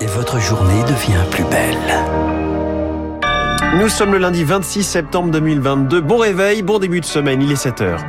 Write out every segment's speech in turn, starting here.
et votre journée devient plus belle. Nous sommes le lundi 26 septembre 2022. Bon réveil, bon début de semaine, il est 7 heures.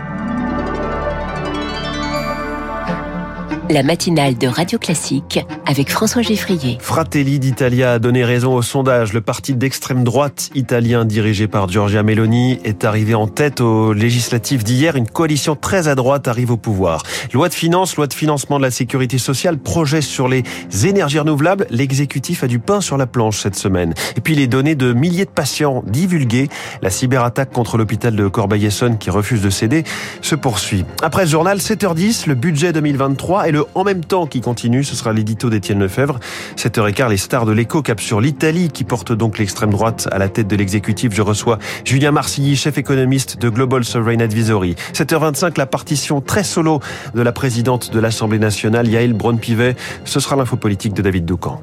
La matinale de Radio Classique avec François Geffrier. Fratelli d'Italia a donné raison au sondage. Le parti d'extrême droite italien dirigé par Giorgia Meloni est arrivé en tête aux législatives d'hier. Une coalition très à droite arrive au pouvoir. Loi de finances, loi de financement de la sécurité sociale, projet sur les énergies renouvelables. L'exécutif a du pain sur la planche cette semaine. Et puis les données de milliers de patients divulguées. La cyberattaque contre l'hôpital de Corbeil-Essonne qui refuse de céder se poursuit. Après ce journal, 7h10, le budget 2023 et le en même temps qui continue. Ce sera l'édito d'Étienne Lefebvre. 7h15, les stars de l'écho cap sur l'Italie qui porte donc l'extrême droite à la tête de l'exécutif. Je reçois Julien Marcilly, chef économiste de Global Sovereign Advisory. 7h25, la partition très solo de la présidente de l'Assemblée nationale, Yael Braun-Pivet. Ce sera l'info politique de David Doucan.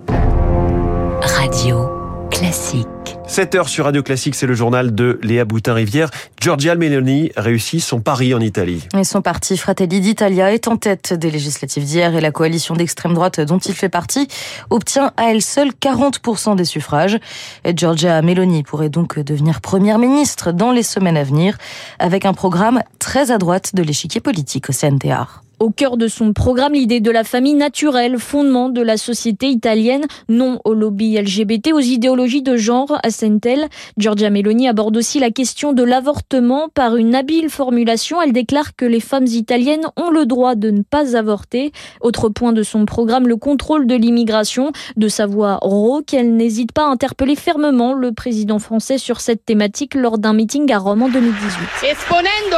Radio classique. 7 heures sur Radio Classique, c'est le journal de Léa Boutin-Rivière. Giorgia Meloni réussit son pari en Italie. Et son parti Fratelli d'Italia est en tête des législatives d'hier et la coalition d'extrême droite dont il fait partie obtient à elle seule 40% des suffrages. Et Giorgia Meloni pourrait donc devenir première ministre dans les semaines à venir avec un programme très à droite de l'échiquier politique au CNTR. Au cœur de son programme, l'idée de la famille naturelle, fondement de la société italienne, non au lobby LGBT, aux idéologies de genre, à Sentel. Giorgia Meloni aborde aussi la question de l'avortement par une habile formulation. Elle déclare que les femmes italiennes ont le droit de ne pas avorter. Autre point de son programme, le contrôle de l'immigration. De sa voix rauque, elle n'hésite pas à interpeller fermement le président français sur cette thématique lors d'un meeting à Rome en 2018.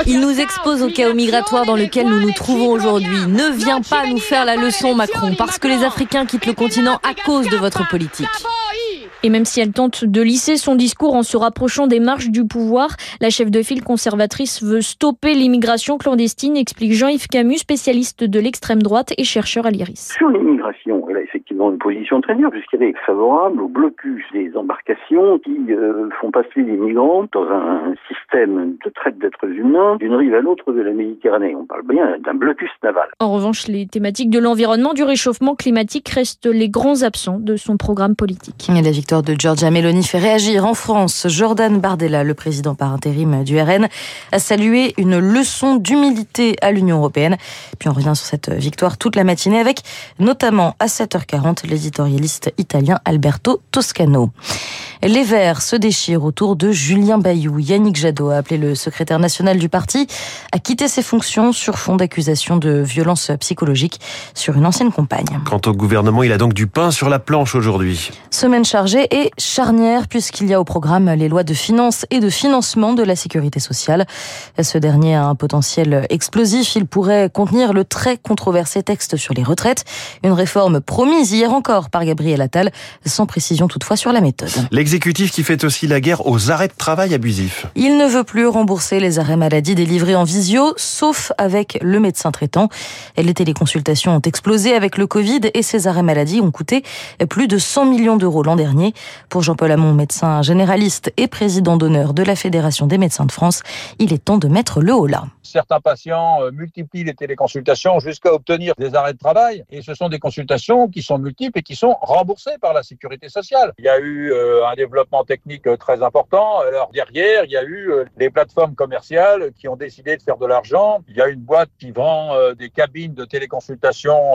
Il nous expose au chaos migratoire dans lequel nous nous trouvons aujourd'hui aujourd'hui. Ne viens pas nous faire la leçon, Macron, parce que les Africains quittent le continent à cause de votre politique. Et même si elle tente de lisser son discours en se rapprochant des marches du pouvoir, la chef de file conservatrice veut stopper l'immigration clandestine, explique Jean-Yves Camus, spécialiste de l'extrême droite et chercheur à l'IRIS. Sur l'immigration, elle a effectivement une position très dure, puisqu'elle est favorable au blocus des embarcations qui euh, font passer les migrants dans un système de traite d'êtres humains d'une rive à l'autre de la Méditerranée. On parle bien d'un blocus naval. En revanche, les thématiques de l'environnement, du réchauffement climatique restent les grands absents de son programme politique. la victoire de Giorgia Meloni fait réagir en France. Jordan Bardella, le président par intérim du RN, a salué une leçon d'humilité à l'Union européenne. Puis on revient sur cette victoire toute la matinée avec notamment à 7h40 l'éditorialiste italien Alberto Toscano. Les Verts se déchirent autour de Julien Bayou. Yannick Jadot a appelé le secrétaire national du parti à quitter ses fonctions sur fond d'accusation de violence psychologique sur une ancienne compagne. Quant au gouvernement, il a donc du pain sur la planche aujourd'hui. Semaine chargée et charnière puisqu'il y a au programme les lois de finances et de financement de la sécurité sociale. Ce dernier a un potentiel explosif. Il pourrait contenir le très controversé texte sur les retraites, une réforme promise hier encore par Gabriel Attal, sans précision toutefois sur la méthode. L'exécutif qui fait aussi la guerre aux arrêts de travail abusifs. Il ne veut plus rembourser les arrêts maladie délivrés en visio, sauf avec le médecin traitant. Les téléconsultations ont explosé avec le Covid et ces arrêts maladie ont coûté plus de 100 millions d'euros l'an dernier. Pour Jean-Paul Hamon, médecin généraliste et président d'honneur de la Fédération des médecins de France, il est temps de mettre le haut là. Certains patients euh, multiplient les téléconsultations jusqu'à obtenir des arrêts de travail et ce sont des consultations qui sont multiples et qui sont remboursées par la sécurité sociale. Il y a eu euh, un développement technique euh, très important. Alors derrière, il y a eu les plateformes commerciales qui ont décidé de faire de l'argent. Il y a une boîte qui vend des cabines de téléconsultation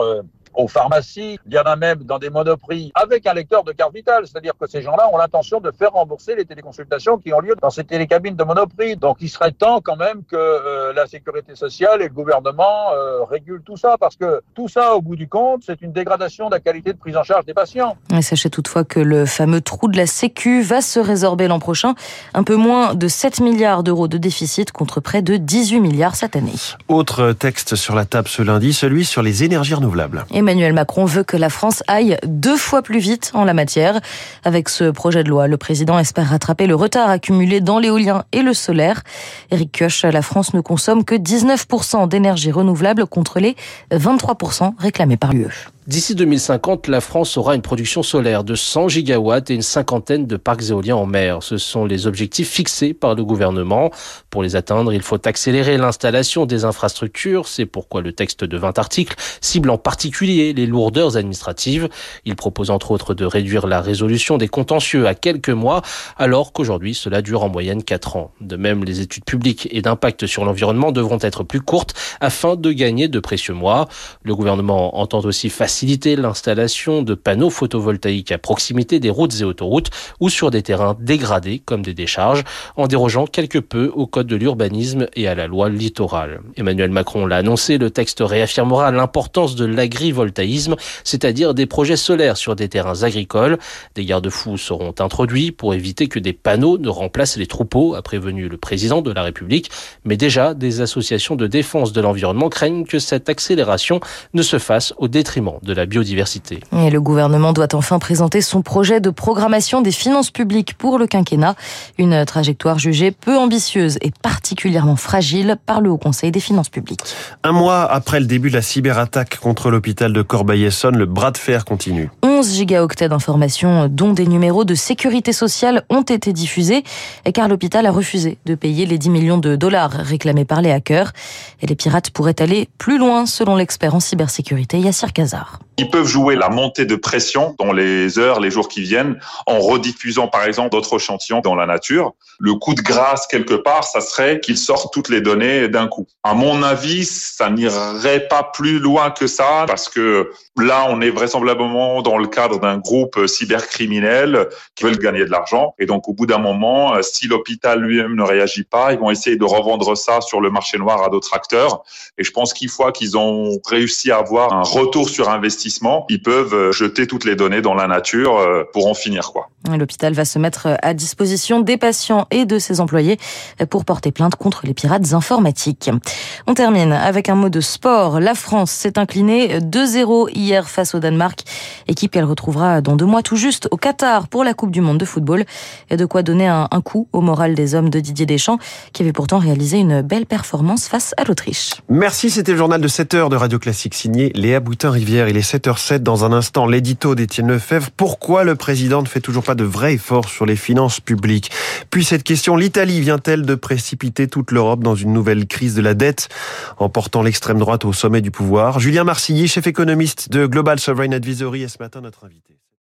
aux pharmacies. Il y en a même dans des monoprix avec un lecteur de carte vitale. C'est-à-dire que ces gens-là ont l'intention de faire rembourser les téléconsultations qui ont lieu dans ces télécabines de monoprix. Donc il serait temps quand même que euh, la sécurité sociale et le gouvernement euh, régulent tout ça parce que tout ça, au bout du compte, c'est une dégradation de la qualité de prise en charge des patients. Et sachez toutefois que le fameux trou de la Sécu va se résorber l'an prochain. Un peu moins de 7 milliards d'euros de déficit contre près de 18 milliards cette année. Autre texte sur la table ce lundi, celui sur les énergies renouvelables. Emmanuel Macron veut que la France aille deux fois plus vite en la matière. Avec ce projet de loi, le président espère rattraper le retard accumulé dans l'éolien et le solaire. Eric Kioch, la France ne consomme que 19% d'énergie renouvelable contre les 23% réclamés par l'UE. D'ici 2050, la France aura une production solaire de 100 gigawatts et une cinquantaine de parcs éoliens en mer. Ce sont les objectifs fixés par le gouvernement. Pour les atteindre, il faut accélérer l'installation des infrastructures. C'est pourquoi le texte de 20 articles cible en particulier les lourdeurs administratives. Il propose entre autres de réduire la résolution des contentieux à quelques mois, alors qu'aujourd'hui cela dure en moyenne 4 ans. De même, les études publiques et d'impact sur l'environnement devront être plus courtes afin de gagner de précieux mois. Le gouvernement entend aussi faciliter faciliter l'installation de panneaux photovoltaïques à proximité des routes et autoroutes ou sur des terrains dégradés comme des décharges, en dérogeant quelque peu au code de l'urbanisme et à la loi littorale. Emmanuel Macron l'a annoncé, le texte réaffirmera l'importance de l'agrivoltaïsme, c'est-à-dire des projets solaires sur des terrains agricoles. Des garde-fous seront introduits pour éviter que des panneaux ne remplacent les troupeaux, a prévenu le président de la République. Mais déjà, des associations de défense de l'environnement craignent que cette accélération ne se fasse au détriment de la biodiversité. Et le gouvernement doit enfin présenter son projet de programmation des finances publiques pour le quinquennat, une trajectoire jugée peu ambitieuse et particulièrement fragile par le Haut Conseil des finances publiques. Un mois après le début de la cyberattaque contre l'hôpital de Corbeil-Essonne, le bras de fer continue. 11 gigaoctets d'informations, dont des numéros de sécurité sociale, ont été diffusés, car l'hôpital a refusé de payer les 10 millions de dollars réclamés par les hackers. Et les pirates pourraient aller plus loin, selon l'expert en cybersécurité Yassir Kazar soir. Ils peuvent jouer la montée de pression dans les heures, les jours qui viennent, en rediffusant par exemple d'autres échantillons dans la nature. Le coup de grâce quelque part, ça serait qu'ils sortent toutes les données d'un coup. À mon avis, ça n'irait pas plus loin que ça, parce que là, on est vraisemblablement dans le cadre d'un groupe cybercriminel qui veulent gagner de l'argent. Et donc, au bout d'un moment, si l'hôpital lui-même ne réagit pas, ils vont essayer de revendre ça sur le marché noir à d'autres acteurs. Et je pense qu'il fois qu'ils ont réussi à avoir un retour sur investissement, ils peuvent euh, jeter toutes les données dans la nature euh, pour en finir quoi. L'hôpital va se mettre à disposition des patients et de ses employés pour porter plainte contre les pirates informatiques. On termine avec un mot de sport. La France s'est inclinée 2-0 hier face au Danemark, équipe qu'elle retrouvera dans deux mois tout juste au Qatar pour la Coupe du Monde de football. Et de quoi donner un, coup au moral des hommes de Didier Deschamps, qui avait pourtant réalisé une belle performance face à l'Autriche. Merci, c'était le journal de 7 heures de Radio Classique signé Léa Boutin-Rivière. Il est 7h07 dans un instant. L'édito d'Étienne Lefebvre. Pourquoi le président ne fait toujours pas de vrais efforts sur les finances publiques? Puis cette question, l'Italie vient-elle de précipiter toute l'Europe dans une nouvelle crise de la dette en portant l'extrême droite au sommet du pouvoir? Julien Marcilly, chef économiste de Global Sovereign Advisory, est ce matin notre invité.